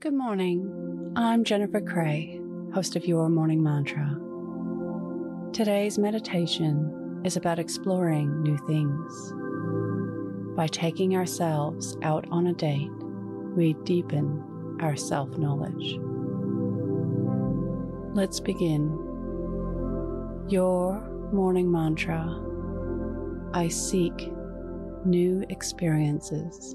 Good morning. I'm Jennifer Cray, host of Your Morning Mantra. Today's meditation is about exploring new things. By taking ourselves out on a date, we deepen our self knowledge. Let's begin. Your morning mantra I seek new experiences.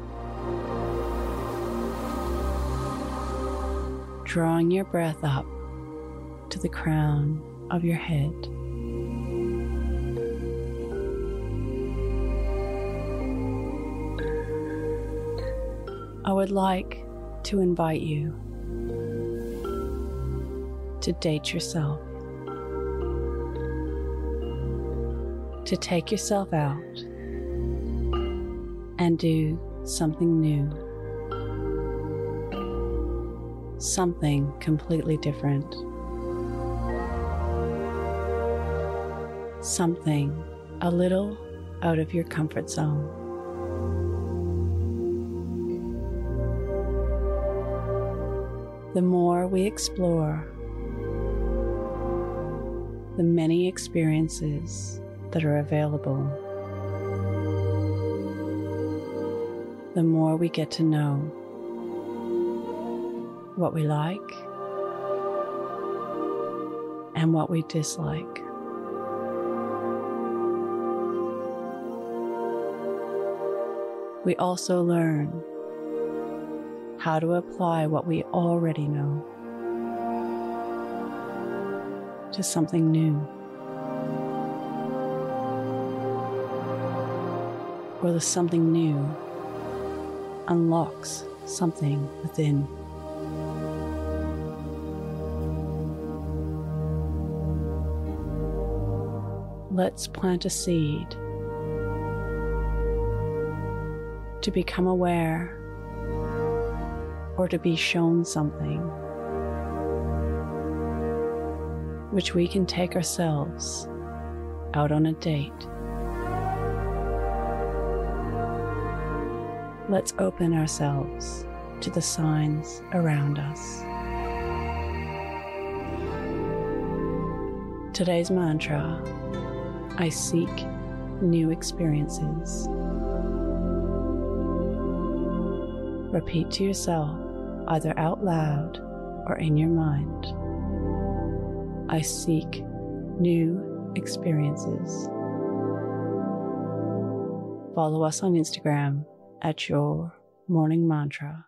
Drawing your breath up to the crown of your head. I would like to invite you to date yourself. to take yourself out and do something new, something completely different, something a little out of your comfort zone. The more we explore, the many experiences that are available, the more we get to know what we like and what we dislike. We also learn how to apply what we already know to something new. or the something new unlocks something within. Let's plant a seed to become aware or to be shown something which we can take ourselves out on a date. let's open ourselves to the signs around us. Today's mantra I seek new experiences. Repeat to yourself, either out loud or in your mind I seek new experiences. Follow us on Instagram at your morning mantra.